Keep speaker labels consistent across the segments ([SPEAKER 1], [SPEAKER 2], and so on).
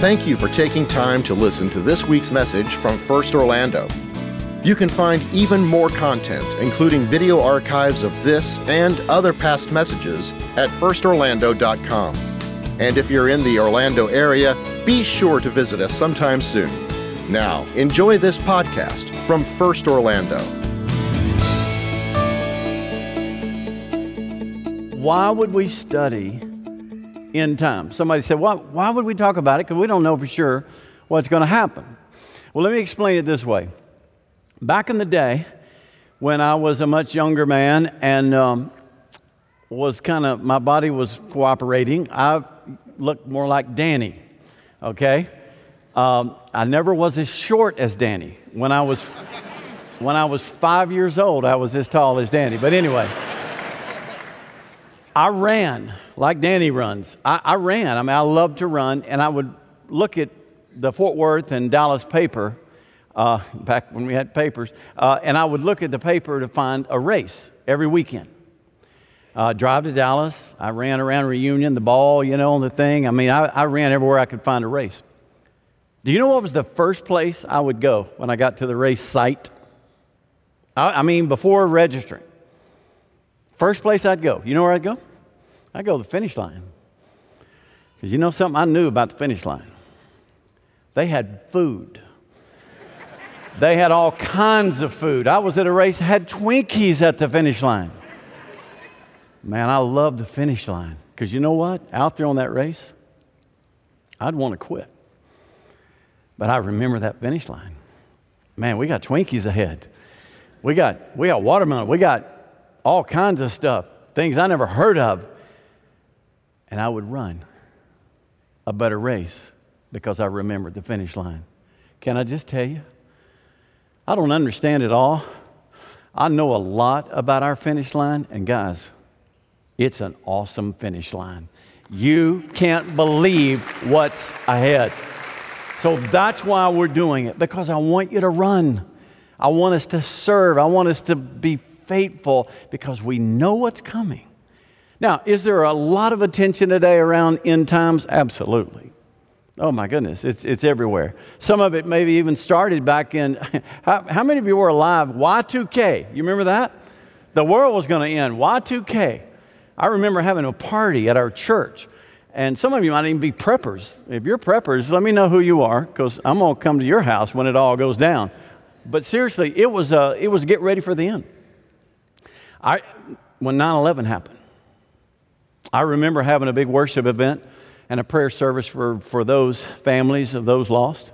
[SPEAKER 1] Thank you for taking time to listen to this week's message from First Orlando. You can find even more content, including video archives of this and other past messages, at firstorlando.com. And if you're in the Orlando area, be sure to visit us sometime soon. Now, enjoy this podcast from First Orlando.
[SPEAKER 2] Why would we study end time? Somebody said, why, why would we talk about it? Because we don't know for sure what's going to happen. Well, let me explain it this way. Back in the day, when I was a much younger man and um, was kind of, my body was cooperating, I looked more like Danny, okay? Um, I never was as short as Danny. When I was, when I was five years old, I was as tall as Danny. But anyway, I ran like Danny runs. I, I ran. I mean, I loved to run, and I would look at the Fort Worth and Dallas paper uh, back when we had papers, uh, and I would look at the paper to find a race every weekend. Uh, drive to Dallas. I ran around Reunion, the ball, you know, on the thing. I mean, I, I ran everywhere I could find a race. Do you know what was the first place I would go when I got to the race site? I, I mean, before registering. First place I'd go. You know where I'd go? I'd go to the finish line. Because you know something I knew about the finish line? They had food. they had all kinds of food. I was at a race, had Twinkies at the finish line. Man, I love the finish line. Because you know what? Out there on that race, I'd want to quit. But I remember that finish line. Man, we got Twinkies ahead. We got, we got watermelon. We got all kinds of stuff, things I never heard of. And I would run a better race because I remembered the finish line. Can I just tell you? I don't understand it all. I know a lot about our finish line, and guys, it's an awesome finish line. You can't believe what's ahead. So that's why we're doing it, because I want you to run. I want us to serve. I want us to be faithful because we know what's coming. Now, is there a lot of attention today around end times? Absolutely. Oh my goodness, it's, it's everywhere. Some of it maybe even started back in, how, how many of you were alive? Y2K, you remember that? The world was going to end, Y2K. I remember having a party at our church, and some of you might even be preppers. If you're preppers, let me know who you are, because I'm going to come to your house when it all goes down. But seriously, it was, uh, it was get ready for the end. I, when 9 11 happened, I remember having a big worship event and a prayer service for, for those families of those lost.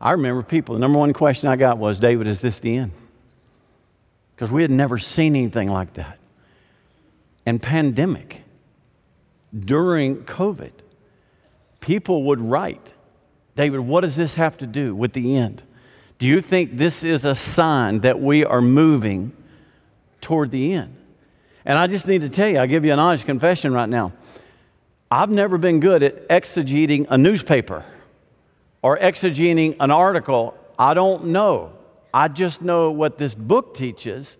[SPEAKER 2] I remember people, the number one question I got was, David, is this the end? Because we had never seen anything like that. And pandemic, during COVID, people would write, David, what does this have to do with the end? Do you think this is a sign that we are moving toward the end? And I just need to tell you, I'll give you an honest confession right now. I've never been good at exegeting a newspaper or exegeting an article. I don't know. I just know what this book teaches.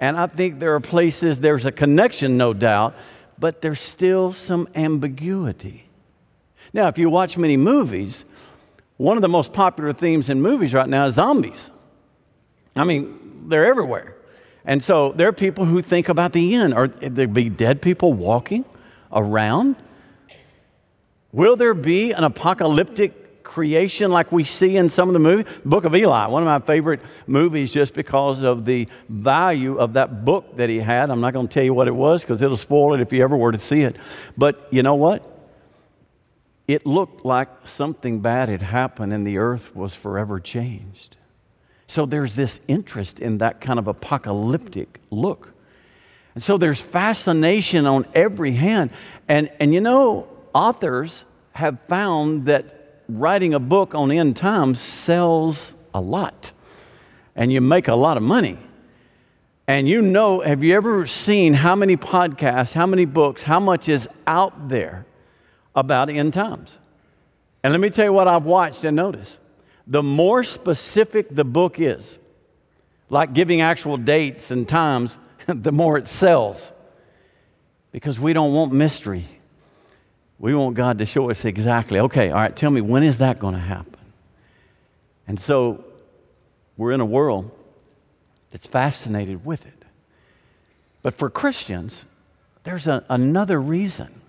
[SPEAKER 2] And I think there are places there's a connection, no doubt, but there's still some ambiguity. Now, if you watch many movies, one of the most popular themes in movies right now is zombies. I mean, they're everywhere. And so there are people who think about the end. Are there be dead people walking around? Will there be an apocalyptic creation like we see in some of the movies? Book of Eli, one of my favorite movies just because of the value of that book that he had. I'm not going to tell you what it was because it'll spoil it if you ever were to see it. But you know what? It looked like something bad had happened and the earth was forever changed. So there's this interest in that kind of apocalyptic look. And so there's fascination on every hand. And, and you know, authors have found that writing a book on end times sells a lot. And you make a lot of money. And you know, have you ever seen how many podcasts, how many books, how much is out there about end times? And let me tell you what I've watched and noticed the more specific the book is, like giving actual dates and times, the more it sells. Because we don't want mystery. We want God to show us exactly, okay, all right, tell me, when is that going to happen? And so we're in a world that's fascinated with it. But for Christians, there's a, another reason.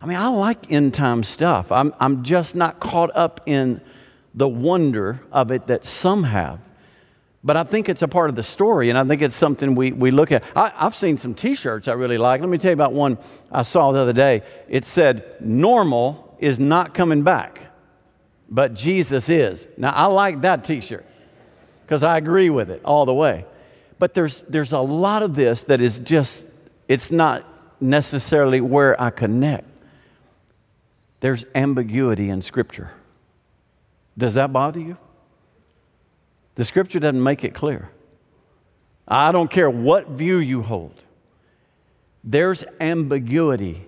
[SPEAKER 2] I mean, I like end time stuff. I'm, I'm just not caught up in the wonder of it that some have. But I think it's a part of the story, and I think it's something we, we look at. I, have seen some t shirts I really like. Let me tell you about one I saw the other day. It said, Normal is not coming back, but Jesus is. Now, I like that t shirt because I agree with it all the way. But there's, there's a lot of this that is just, it's not necessarily where I connect. There's ambiguity in Scripture. Does that bother you? The scripture doesn't make it clear. I don't care what view you hold, there's ambiguity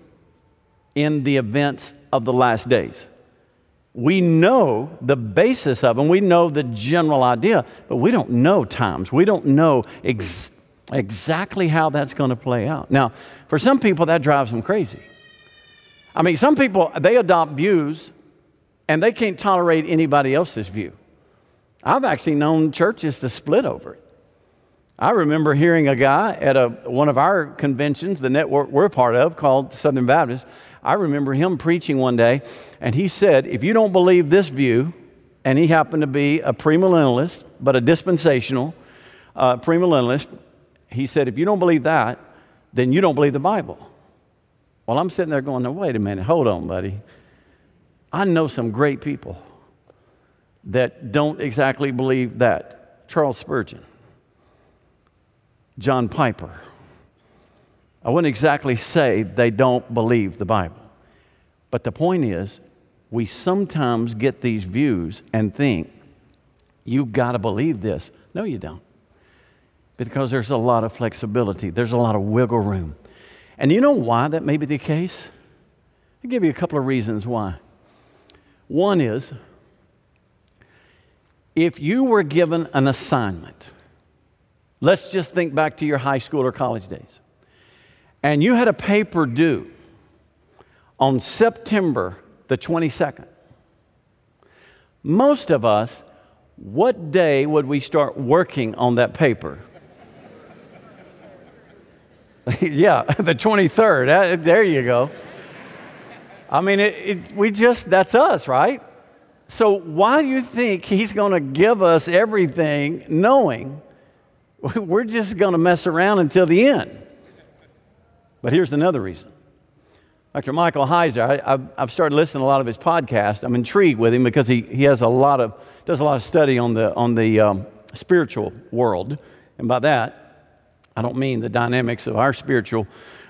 [SPEAKER 2] in the events of the last days. We know the basis of them, we know the general idea, but we don't know times. We don't know ex- exactly how that's going to play out. Now, for some people, that drives them crazy. I mean, some people, they adopt views and they can't tolerate anybody else's view. I've actually known churches to split over it. I remember hearing a guy at a, one of our conventions, the network we're part of called Southern Baptist. I remember him preaching one day, and he said, If you don't believe this view, and he happened to be a premillennialist, but a dispensational uh, premillennialist, he said, If you don't believe that, then you don't believe the Bible. Well, I'm sitting there going, Now, wait a minute, hold on, buddy. I know some great people that don't exactly believe that. Charles Spurgeon, John Piper. I wouldn't exactly say they don't believe the Bible. But the point is, we sometimes get these views and think, you've got to believe this. No, you don't. Because there's a lot of flexibility, there's a lot of wiggle room. And you know why that may be the case? I'll give you a couple of reasons why. One is if you were given an assignment, let's just think back to your high school or college days, and you had a paper due on September the 22nd, most of us, what day would we start working on that paper? yeah, the 23rd. Uh, there you go. I mean, it, it, we just, that's us, right? So, why do you think he's going to give us everything knowing we're just going to mess around until the end? But here's another reason. Dr. Michael Heiser, I, have started listening to a lot of his podcasts. I'm intrigued with him because he, he has a lot of, does a lot of study on the, on the um, spiritual world. And by that, I don't mean the dynamics of our spiritual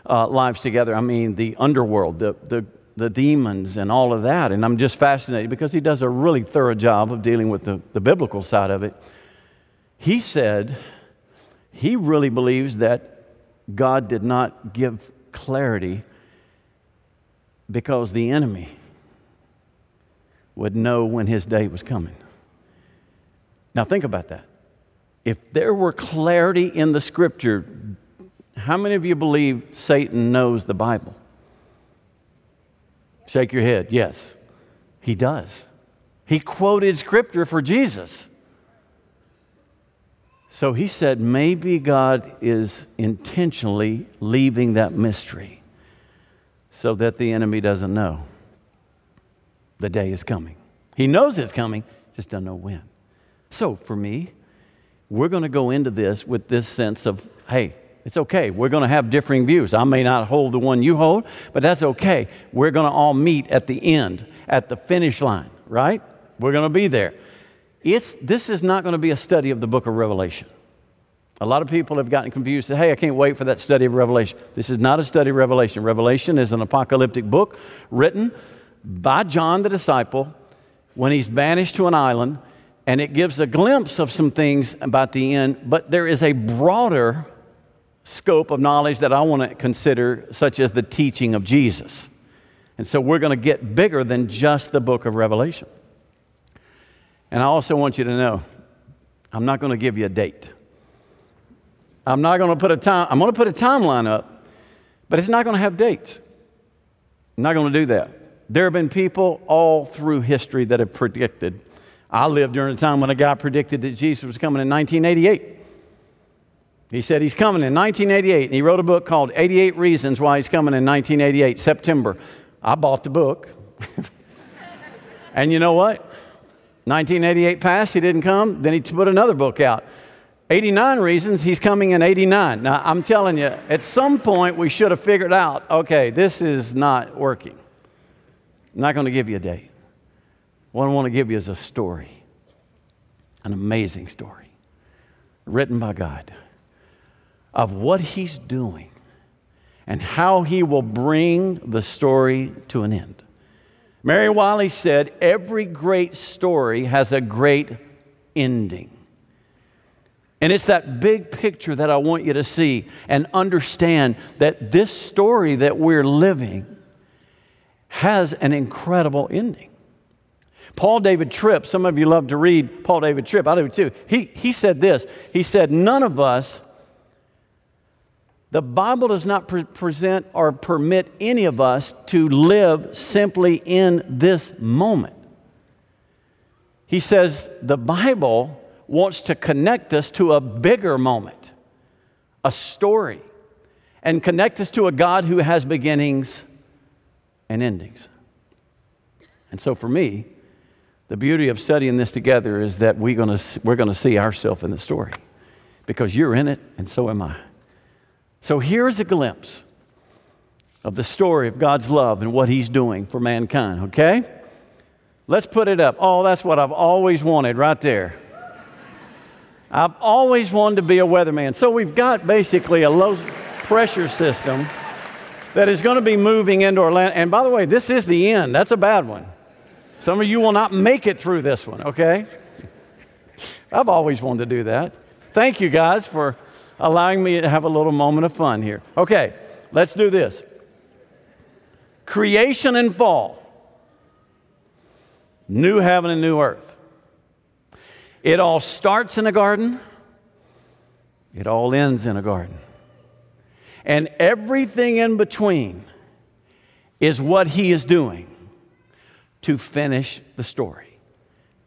[SPEAKER 2] uh, lives together. I mean the underworld, the, the the demons and all of that. And I'm just fascinated because he does a really thorough job of dealing with the, the biblical side of it. He said he really believes that God did not give clarity because the enemy would know when his day was coming. Now, think about that. If there were clarity in the scripture, how many of you believe Satan knows the Bible? Shake your head. Yes, he does. He quoted scripture for Jesus. So he said, maybe God is intentionally leaving that mystery so that the enemy doesn't know the day is coming. He knows it's coming, just doesn't know when. So for me, we're going to go into this with this sense of, hey, it's okay. We're going to have differing views. I may not hold the one you hold, but that's okay. We're going to all meet at the end, at the finish line, right? We're going to be there. It's, this is not going to be a study of the book of Revelation. A lot of people have gotten confused. Say, hey, I can't wait for that study of Revelation. This is not a study of Revelation. Revelation is an apocalyptic book written by John the disciple when he's banished to an island, and it gives a glimpse of some things about the end, but there is a broader scope of knowledge that I want to consider, such as the teaching of Jesus. And so we're going to get bigger than just the book of Revelation. And I also want you to know I'm not going to give you a date. I'm not going to put a time, I'm going to put a timeline up, but it's not going to have dates. I'm not going to do that. There have been people all through history that have predicted. I lived during a time when a guy predicted that Jesus was coming in 1988. He said he's coming in 1988, and he wrote a book called 88 Reasons Why He's Coming in 1988, September. I bought the book. and you know what? 1988 passed, he didn't come. Then he put another book out. 89 reasons he's coming in 89. Now, I'm telling you, at some point we should have figured out okay, this is not working. I'm not going to give you a date. What I want to give you is a story, an amazing story, written by God, of what he's doing and how he will bring the story to an end. Mary Wiley said, Every great story has a great ending. And it's that big picture that I want you to see and understand that this story that we're living has an incredible ending. Paul David Tripp, some of you love to read Paul David Tripp, I do too. He, he said this He said, None of us, the Bible does not pre- present or permit any of us to live simply in this moment. He says, The Bible wants to connect us to a bigger moment, a story, and connect us to a God who has beginnings and endings. And so for me, the beauty of studying this together is that we're going we're going to see ourselves in the story because you're in it and so am I. So here's a glimpse of the story of God's love and what He's doing for mankind, okay? Let's put it up. Oh, that's what I've always wanted right there. I've always wanted to be a weatherman. So we've got basically a low pressure system that is going to be moving into Orlando. And by the way, this is the end. That's a bad one. Some of you will not make it through this one, okay? I've always wanted to do that. Thank you guys for allowing me to have a little moment of fun here. Okay, let's do this. Creation and fall. New heaven and new earth. It all starts in a garden, it all ends in a garden. And everything in between is what he is doing to finish the story.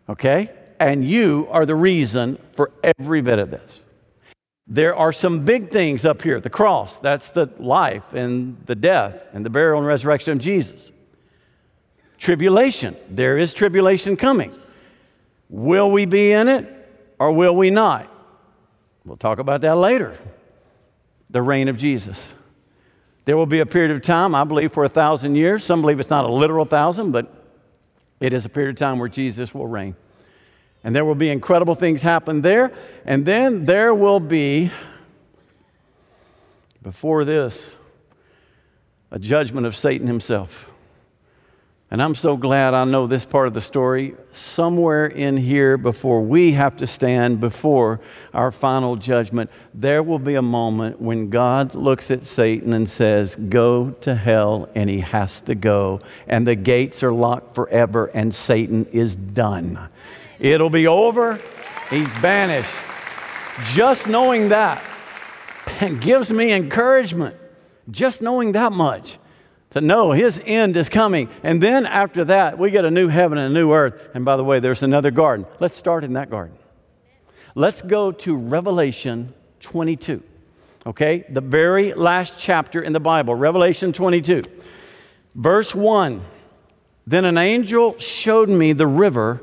[SPEAKER 2] Okay? And you are the reason for every bit of this. There are some big things up here the cross, that's the life and the death and the burial and resurrection of Jesus. Tribulation, there is tribulation coming. Will we be in it or will we not? We'll talk about that later. The reign of Jesus. There will be a period of time, I believe, for a thousand years. Some believe it's not a literal thousand, but it is a period of time where Jesus will reign. And there will be incredible things happen there. And then there will be, before this, a judgment of Satan himself. And I'm so glad I know this part of the story. Somewhere in here, before we have to stand before our final judgment, there will be a moment when God looks at Satan and says, Go to hell, and he has to go. And the gates are locked forever, and Satan is done. It'll be over, he's banished. Just knowing that gives me encouragement. Just knowing that much to know his end is coming. And then after that, we get a new heaven and a new earth. And by the way, there's another garden. Let's start in that garden. Let's go to Revelation 22. Okay? The very last chapter in the Bible, Revelation 22. Verse 1 Then an angel showed me the river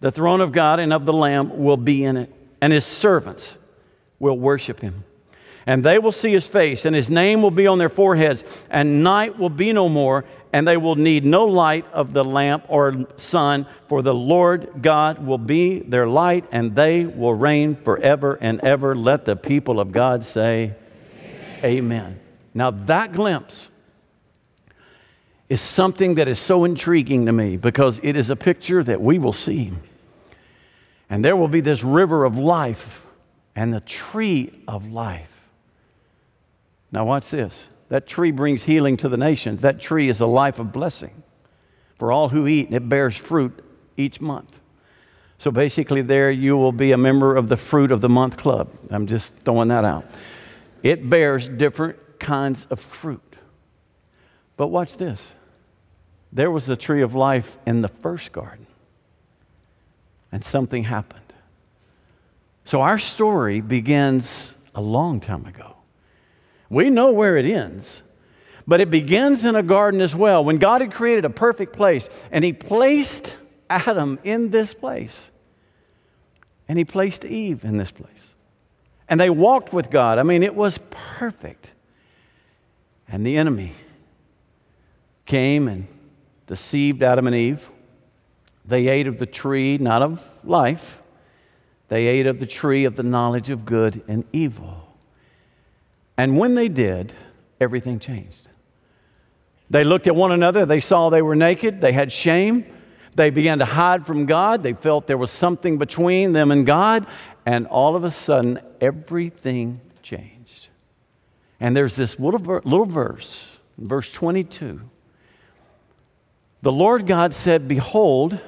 [SPEAKER 2] the throne of God and of the Lamb will be in it, and his servants will worship him and they will see his face, and his name will be on their foreheads, and night will be no more, and they will need no light of the lamp or sun, for the Lord God will be their light, and they will reign forever and ever. Let the people of God say, Amen. Amen. Now, that glimpse is something that is so intriguing to me because it is a picture that we will see. And there will be this river of life and the tree of life. Now, watch this. That tree brings healing to the nations. That tree is a life of blessing for all who eat, and it bears fruit each month. So basically, there you will be a member of the Fruit of the Month Club. I'm just throwing that out. It bears different kinds of fruit. But watch this there was a tree of life in the first garden, and something happened. So our story begins a long time ago. We know where it ends, but it begins in a garden as well. When God had created a perfect place, and He placed Adam in this place, and He placed Eve in this place. And they walked with God. I mean, it was perfect. And the enemy came and deceived Adam and Eve. They ate of the tree, not of life, they ate of the tree of the knowledge of good and evil. And when they did, everything changed. They looked at one another, they saw they were naked, they had shame. They began to hide from God. They felt there was something between them and God. And all of a sudden, everything changed. And there's this little, verse, verse 22. The Lord God said, Behold,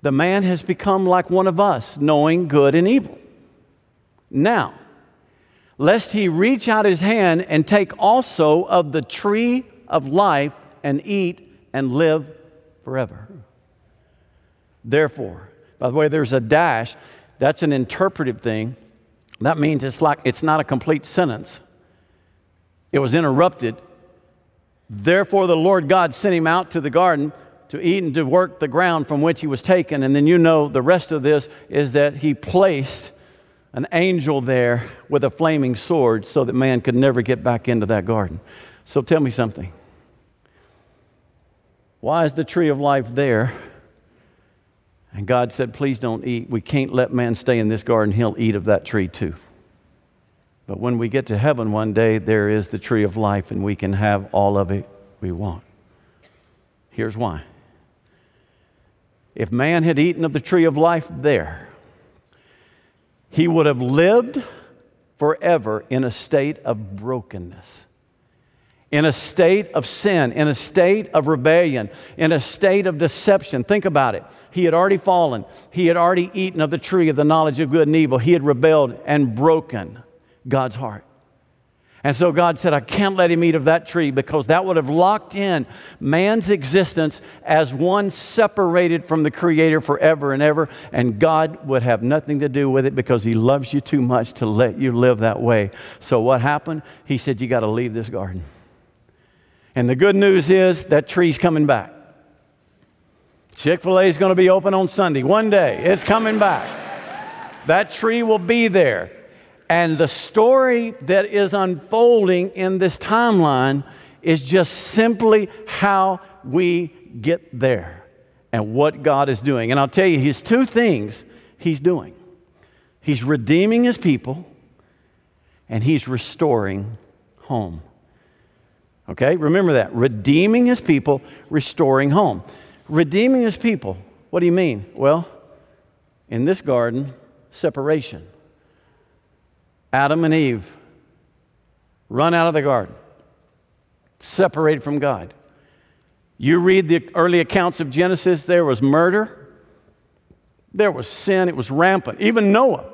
[SPEAKER 2] the man has become like one of us, knowing good and evil. Now, lest he reach out his hand and take also of the tree of life and eat and live forever. Therefore, by the way, there's a dash. That's an interpretive thing. That means it's like it's not a complete sentence. It was interrupted. Therefore, the Lord God sent him out to the garden to eat and to work the ground from which he was taken. And then you know the rest of this is that he placed an angel there with a flaming sword so that man could never get back into that garden. So tell me something. Why is the tree of life there? And God said, Please don't eat. We can't let man stay in this garden. He'll eat of that tree too. But when we get to heaven one day, there is the tree of life, and we can have all of it we want. Here's why. If man had eaten of the tree of life there, he would have lived forever in a state of brokenness in a state of sin, in a state of rebellion, in a state of deception. Think about it. He had already fallen. He had already eaten of the tree of the knowledge of good and evil. He had rebelled and broken God's heart. And so God said, I can't let him eat of that tree because that would have locked in man's existence as one separated from the Creator forever and ever. And God would have nothing to do with it because he loves you too much to let you live that way. So what happened? He said, You got to leave this garden. And the good news is that tree's coming back. Chick fil A is going to be open on Sunday. One day, it's coming back. That tree will be there. And the story that is unfolding in this timeline is just simply how we get there and what God is doing. And I'll tell you, He's two things He's doing He's redeeming His people, and He's restoring home. Okay, remember that. Redeeming his people, restoring home. Redeeming his people, what do you mean? Well, in this garden, separation. Adam and Eve run out of the garden, separated from God. You read the early accounts of Genesis, there was murder, there was sin, it was rampant. Even Noah,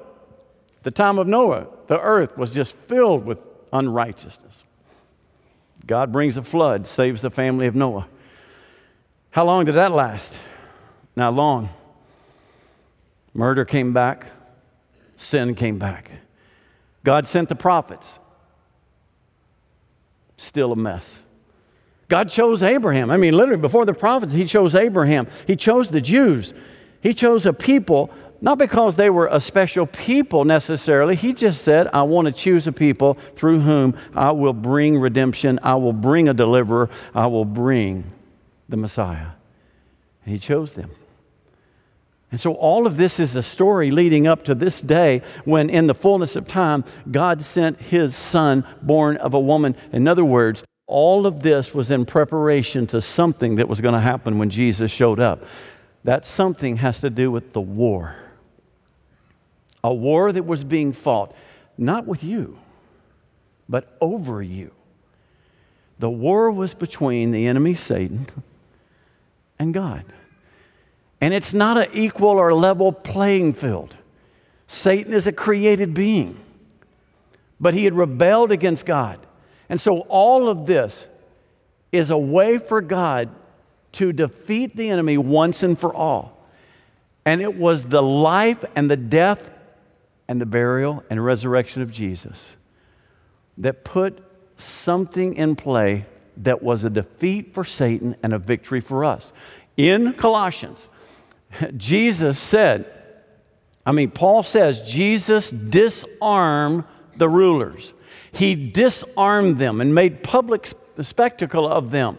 [SPEAKER 2] the time of Noah, the earth was just filled with unrighteousness. God brings a flood, saves the family of Noah. How long did that last? Not long. Murder came back, sin came back. God sent the prophets. Still a mess. God chose Abraham. I mean, literally, before the prophets, He chose Abraham. He chose the Jews. He chose a people not because they were a special people necessarily. He just said, I want to choose a people through whom I will bring redemption, I will bring a deliverer, I will bring the Messiah. And he chose them. And so, all of this is a story leading up to this day when, in the fullness of time, God sent his son born of a woman. In other words, All of this was in preparation to something that was going to happen when Jesus showed up. That something has to do with the war. A war that was being fought, not with you, but over you. The war was between the enemy, Satan, and God. And it's not an equal or level playing field. Satan is a created being, but he had rebelled against God. And so all of this is a way for God to defeat the enemy once and for all. And it was the life and the death and the burial and resurrection of Jesus that put something in play that was a defeat for Satan and a victory for us. In Colossians, Jesus said, I mean, Paul says, Jesus disarmed the rulers. He disarmed them and made public spectacle of them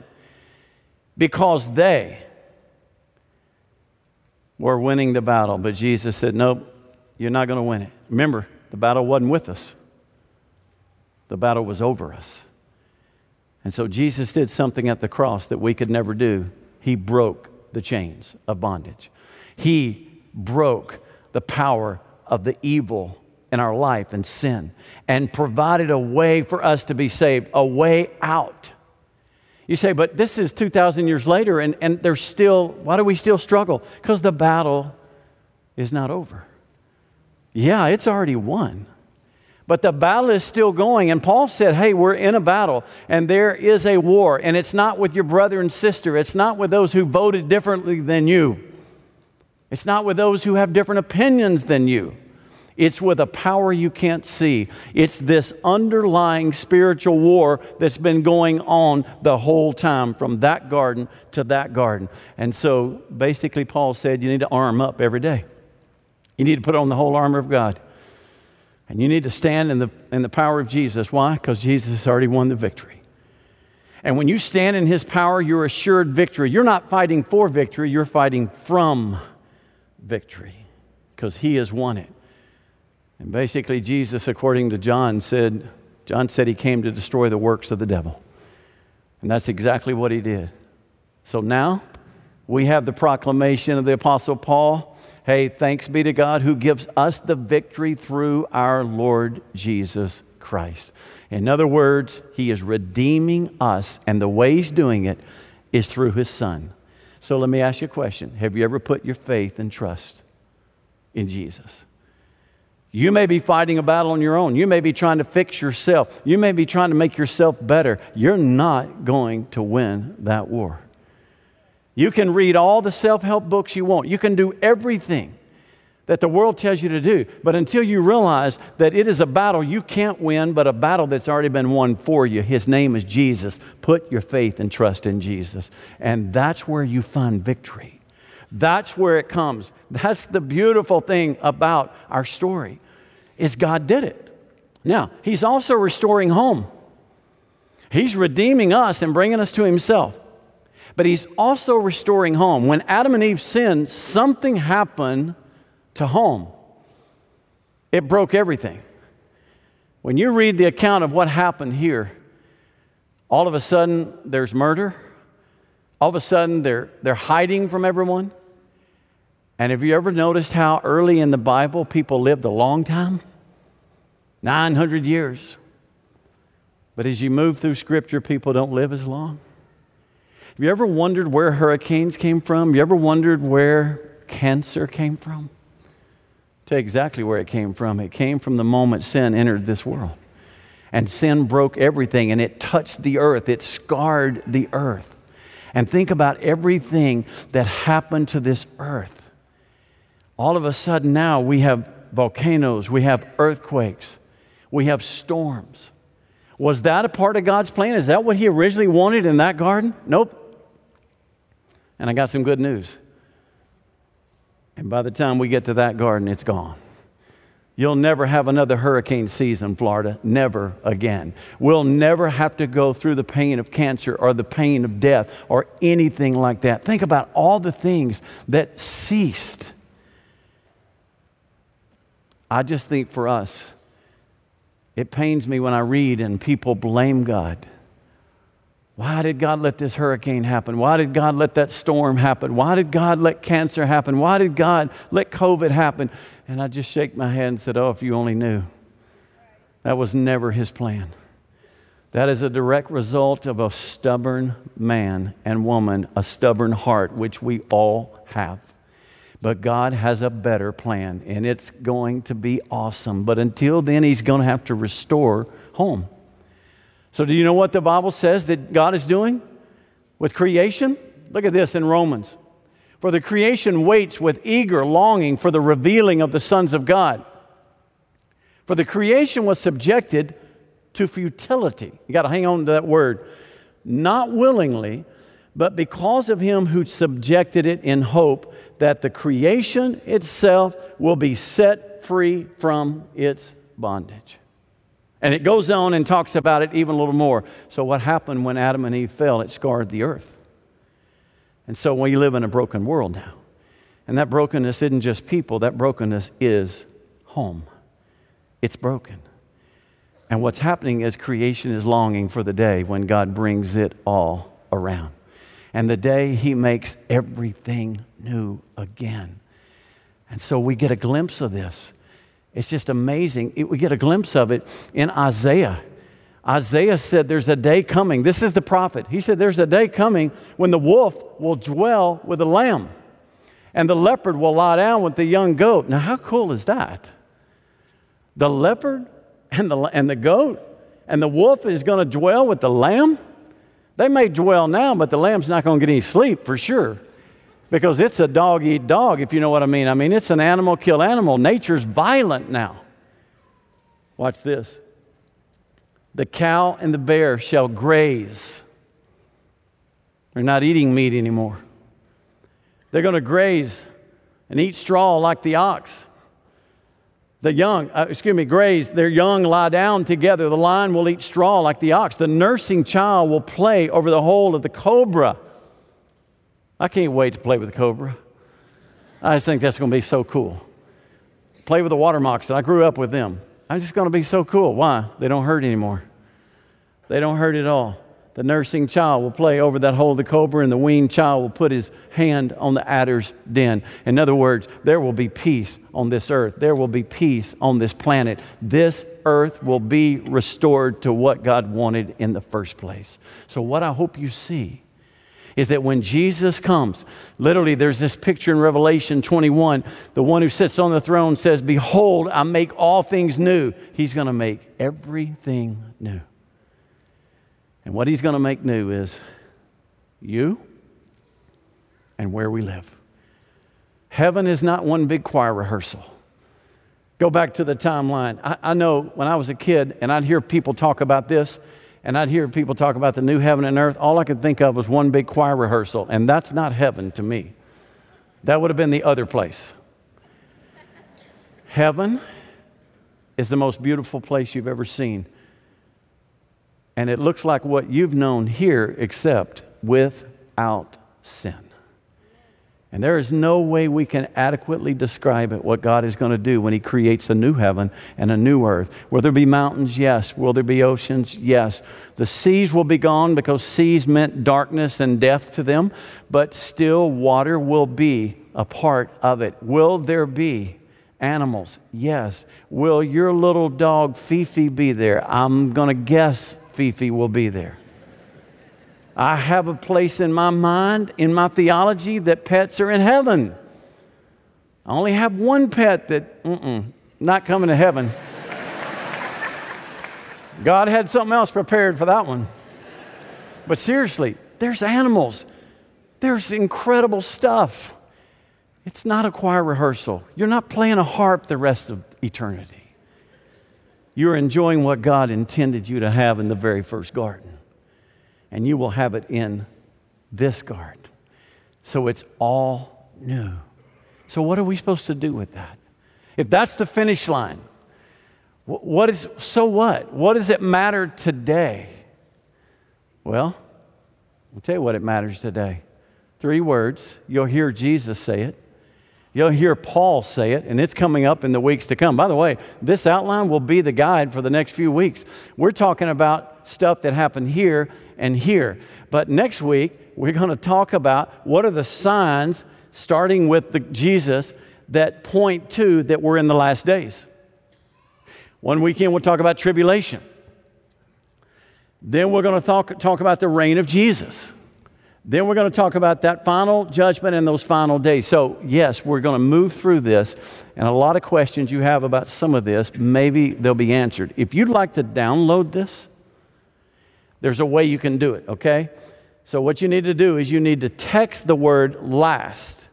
[SPEAKER 2] because they were winning the battle. But Jesus said, Nope, you're not going to win it. Remember, the battle wasn't with us, the battle was over us. And so Jesus did something at the cross that we could never do. He broke the chains of bondage, He broke the power of the evil in our life and sin and provided a way for us to be saved, a way out. You say, but this is 2,000 years later and, and there's still, why do we still struggle? Because the battle is not over. Yeah, it's already won. But the battle is still going. And Paul said, hey, we're in a battle and there is a war. And it's not with your brother and sister, it's not with those who voted differently than you, it's not with those who have different opinions than you. It's with a power you can't see. It's this underlying spiritual war that's been going on the whole time from that garden to that garden. And so basically, Paul said you need to arm up every day. You need to put on the whole armor of God. And you need to stand in the, in the power of Jesus. Why? Because Jesus has already won the victory. And when you stand in his power, you're assured victory. You're not fighting for victory, you're fighting from victory because he has won it. And basically, Jesus, according to John, said, John said he came to destroy the works of the devil. And that's exactly what he did. So now we have the proclamation of the Apostle Paul. Hey, thanks be to God who gives us the victory through our Lord Jesus Christ. In other words, he is redeeming us, and the way he's doing it is through his son. So let me ask you a question Have you ever put your faith and trust in Jesus? You may be fighting a battle on your own. You may be trying to fix yourself. You may be trying to make yourself better. You're not going to win that war. You can read all the self help books you want, you can do everything that the world tells you to do. But until you realize that it is a battle you can't win, but a battle that's already been won for you, His name is Jesus. Put your faith and trust in Jesus. And that's where you find victory. That's where it comes. That's the beautiful thing about our story is God did it. Now, he's also restoring home. He's redeeming us and bringing us to himself. But he's also restoring home. When Adam and Eve sinned, something happened to home. It broke everything. When you read the account of what happened here, all of a sudden there's murder. All of a sudden they're, they're hiding from everyone. And have you ever noticed how early in the Bible people lived a long time? 900 years. But as you move through Scripture, people don't live as long. Have you ever wondered where hurricanes came from? Have you ever wondered where cancer came from? Tell you exactly where it came from. It came from the moment sin entered this world. And sin broke everything and it touched the earth, it scarred the earth. And think about everything that happened to this earth all of a sudden now we have volcanoes, we have earthquakes, we have storms. Was that a part of God's plan? Is that what He originally wanted in that garden? Nope. And I got some good news. And by the time we get to that garden, it's gone. You'll never have another hurricane season, Florida. Never again. We'll never have to go through the pain of cancer or the pain of death or anything like that. Think about all the things that ceased I just think for us, it pains me when I read and people blame God Why did God let this hurricane happen? Why did God let that storm happen? Why did God let cancer happen? Why did God let COVID happen? And I just shake my head and said, Oh, if you only knew. That was never his plan. That is a direct result of a stubborn man and woman, a stubborn heart, which we all have. But God has a better plan, and it's going to be awesome. But until then, He's going to have to restore home. So, do you know what the Bible says that God is doing with creation? Look at this in Romans. For the creation waits with eager longing for the revealing of the sons of God. For the creation was subjected to futility. You got to hang on to that word. Not willingly, but because of him who subjected it in hope that the creation itself will be set free from its bondage. And it goes on and talks about it even a little more. So, what happened when Adam and Eve fell? It scarred the earth. And so, we live in a broken world now. And that brokenness isn't just people, that brokenness is home. It's broken. And what's happening is creation is longing for the day when God brings it all around. And the day He makes everything new again. And so we get a glimpse of this. It's just amazing. It, we get a glimpse of it in Isaiah. Isaiah said, There's a day coming. This is the prophet. He said, There's a day coming when the wolf will dwell with the lamb, and the leopard will lie down with the young goat. Now, how cool is that? The leopard and the, and the goat and the wolf is going to dwell with the lamb. They may dwell now, but the lamb's not going to get any sleep for sure because it's a dog eat dog, if you know what I mean. I mean, it's an animal kill animal. Nature's violent now. Watch this. The cow and the bear shall graze. They're not eating meat anymore. They're going to graze and eat straw like the ox. The young, uh, excuse me, graze, their young lie down together. The lion will eat straw like the ox. The nursing child will play over the hole of the cobra. I can't wait to play with the cobra. I just think that's going to be so cool. Play with the water moccasin. I grew up with them. I'm just going to be so cool. Why? They don't hurt anymore. They don't hurt at all. The nursing child will play over that hole of the cobra, and the weaned child will put his hand on the adder's den. In other words, there will be peace on this earth. There will be peace on this planet. This earth will be restored to what God wanted in the first place. So, what I hope you see is that when Jesus comes, literally, there's this picture in Revelation 21. The one who sits on the throne says, Behold, I make all things new. He's going to make everything new. And what he's going to make new is you and where we live. Heaven is not one big choir rehearsal. Go back to the timeline. I, I, know when I was a kid and I'd hear people talk about this, and I'd hear people talk about the new heaven and earth, all I could think of was one big choir rehearsal, and that's not heaven to me. That would have been the other place. Heaven is the most beautiful place you've ever seen. And it looks like what you've known here, except without sin. And there is no way we can adequately describe it, what God is going to do when He creates a new heaven and a new earth. Will there be mountains? Yes. Will there be oceans? Yes. The seas will be gone because seas meant darkness and death to them, but still water will be a part of it. Will there be animals? Yes. Will your little dog Fifi be there? I'm going to guess Fifi will be there. I have a place in my mind, in my theology, that pets are in heaven. I only have one pet that, not coming to heaven. God had something else prepared for that one. But seriously, there's animals, there's incredible stuff. It's not a choir rehearsal. You're not playing a harp the rest of eternity you're enjoying what God intended you to have in the very first garden. And you will have it in this garden. So it's all new. So, what are we supposed to do with that? If that's the finish line, what is, so what? What does it matter today? Well, I'll tell you what it matters today. Three words. You'll hear Jesus say it. You'll hear Paul say it, and it's coming up in the weeks to come. By the way, this outline will be the guide for the next few weeks. We're talking about stuff that happened here and here. But next week, we're going to talk about what are the signs, starting with the Jesus, that point to that we're in the last days. One weekend, we'll talk about tribulation. Then we're going to talk, talk about the reign of Jesus. Then we're going to talk about that final judgment and those final days. So, yes, we're going to move through this, and a lot of questions you have about some of this, maybe they'll be answered. If you'd like to download this, there's a way you can do it, okay? So, what you need to do is you need to text the word last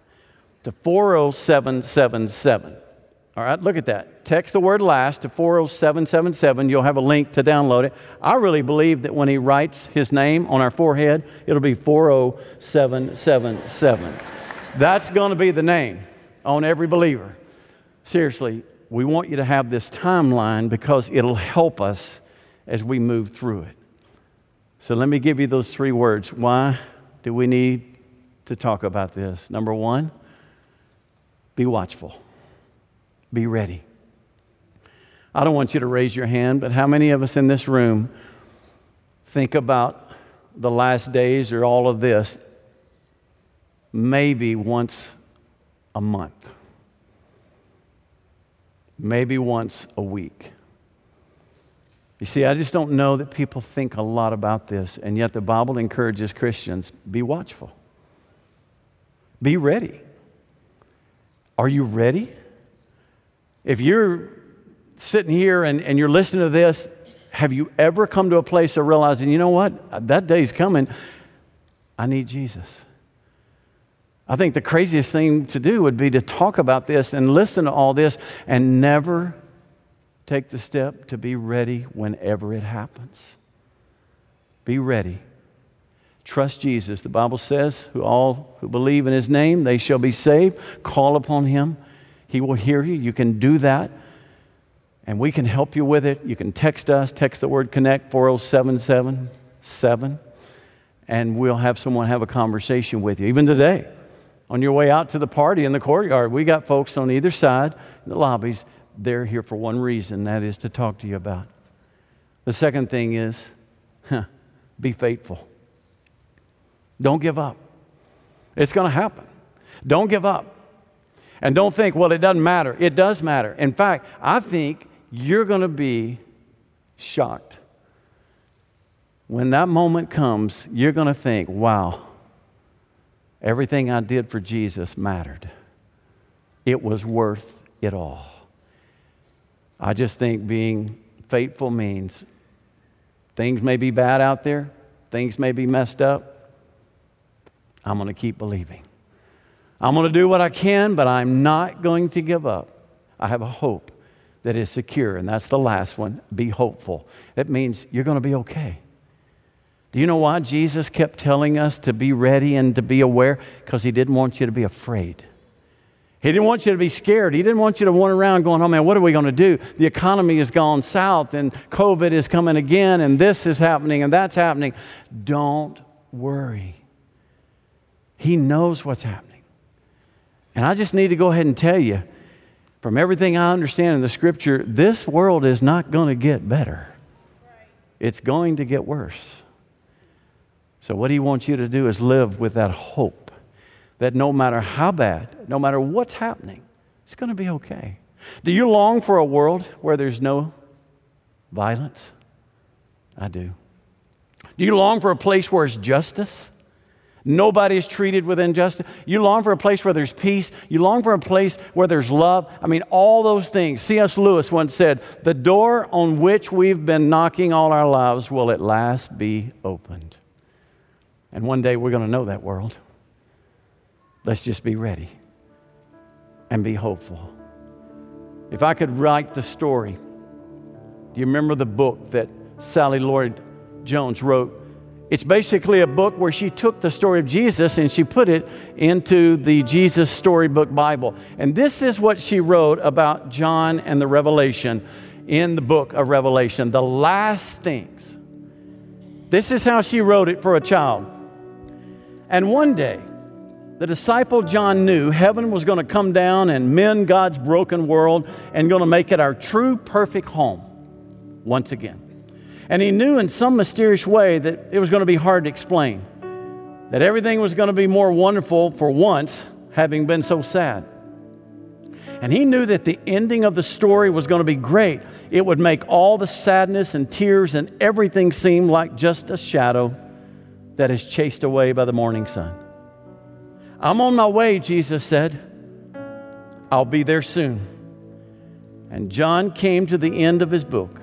[SPEAKER 2] to 40777. All right, look at that. Text the word last to 40777. You'll have a link to download it. I really believe that when he writes his name on our forehead, it'll be 40777. That's going to be the name on every believer. Seriously, we want you to have this timeline because it'll help us as we move through it. So let me give you those three words. Why do we need to talk about this? Number one, be watchful. Be ready. I don't want you to raise your hand, but how many of us in this room think about the last days or all of this maybe once a month, maybe once a week? You see, I just don't know that people think a lot about this, and yet the Bible encourages Christians be watchful, be ready. Are you ready? If you're sitting here and, and you're listening to this, have you ever come to a place of realizing, you know what, that day's coming, I need Jesus? I think the craziest thing to do would be to talk about this and listen to all this and never take the step to be ready whenever it happens. Be ready. Trust Jesus. The Bible says, who all who believe in his name, they shall be saved. Call upon him. He will hear you. You can do that. And we can help you with it. You can text us, text the word connect 40777, and we'll have someone have a conversation with you. Even today, on your way out to the party in the courtyard, we got folks on either side in the lobbies. They're here for one reason that is to talk to you about. The second thing is huh, be faithful. Don't give up. It's going to happen. Don't give up. And don't think, well, it doesn't matter. It does matter. In fact, I think you're going to be shocked. When that moment comes, you're going to think, wow, everything I did for Jesus mattered. It was worth it all. I just think being faithful means things may be bad out there, things may be messed up. I'm going to keep believing. I'm going to do what I can, but I'm not going to give up. I have a hope that is secure, and that's the last one be hopeful. It means you're going to be okay. Do you know why Jesus kept telling us to be ready and to be aware? Because he didn't want you to be afraid. He didn't want you to be scared. He didn't want you to run around going, oh man, what are we going to do? The economy has gone south and COVID is coming again and this is happening and that's happening. Don't worry. He knows what's happening. And I just need to go ahead and tell you from everything I understand in the scripture, this world is not going to get better, it's going to get worse. So, what he wants you to do is live with that hope that no matter how bad, no matter what's happening, it's going to be okay. Do you long for a world where there's no violence? I do. Do you long for a place where it's justice? Nobody is treated with injustice. You long for a place where there's peace. You long for a place where there's love. I mean, all those things. C.S. Lewis once said, The door on which we've been knocking all our lives will at last be opened. And one day we're going to know that world. Let's just be ready and be hopeful. If I could write the story, do you remember the book that Sally Lloyd Jones wrote? It's basically a book where she took the story of Jesus and she put it into the Jesus Storybook Bible. And this is what she wrote about John and the Revelation in the book of Revelation, the last things. This is how she wrote it for a child. And one day, The disciple John knew heaven was going to come down and mend God's broken world and going to make it our true, perfect home once again. And he knew in some mysterious way that it was going to be hard to explain, that everything was going to be more wonderful for once, having been so sad. And he knew that the ending of the story was going to be great. It would make all the sadness and tears and everything seem like just a shadow that is chased away by the morning sun. I'm on my way, Jesus said. I'll be there soon. And John came to the end of his book.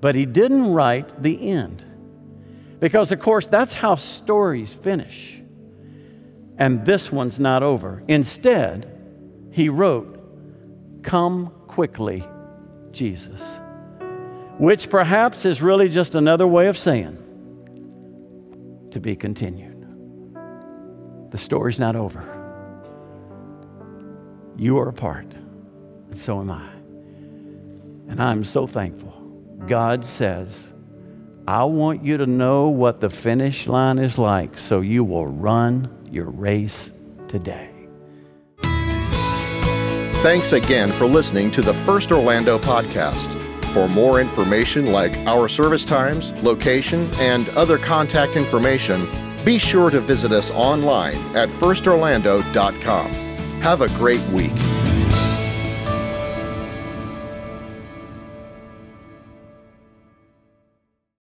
[SPEAKER 2] But he didn't write the end. Because, of course, that's how stories finish. And this one's not over. Instead, he wrote, Come quickly, Jesus, which perhaps is really just another way of saying, to be continued. The story's not over. You are a part, and so am I. And I'm so thankful. God says, I want you to know what the finish line is like so you will run your race today.
[SPEAKER 1] Thanks again for listening to the First Orlando podcast. For more information like our service times, location, and other contact information, be sure to visit us online at firstorlando.com. Have a great week.